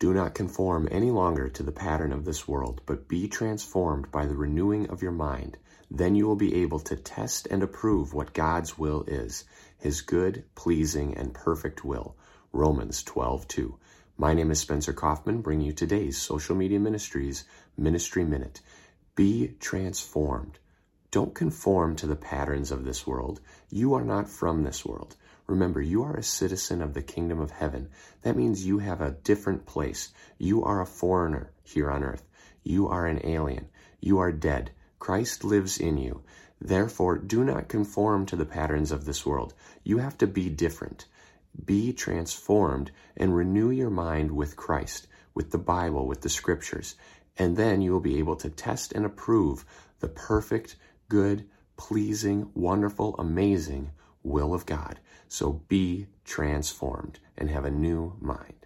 Do not conform any longer to the pattern of this world, but be transformed by the renewing of your mind. Then you will be able to test and approve what God's will is, his good, pleasing, and perfect will. Romans 12:2. My name is Spencer Coffman, bringing you today's Social Media Ministries Ministry Minute. Be transformed. Don't conform to the patterns of this world. You are not from this world. Remember, you are a citizen of the kingdom of heaven. That means you have a different place. You are a foreigner here on earth. You are an alien. You are dead. Christ lives in you. Therefore, do not conform to the patterns of this world. You have to be different. Be transformed and renew your mind with Christ, with the Bible, with the scriptures. And then you will be able to test and approve the perfect, good, pleasing, wonderful, amazing will of God. So be transformed and have a new mind.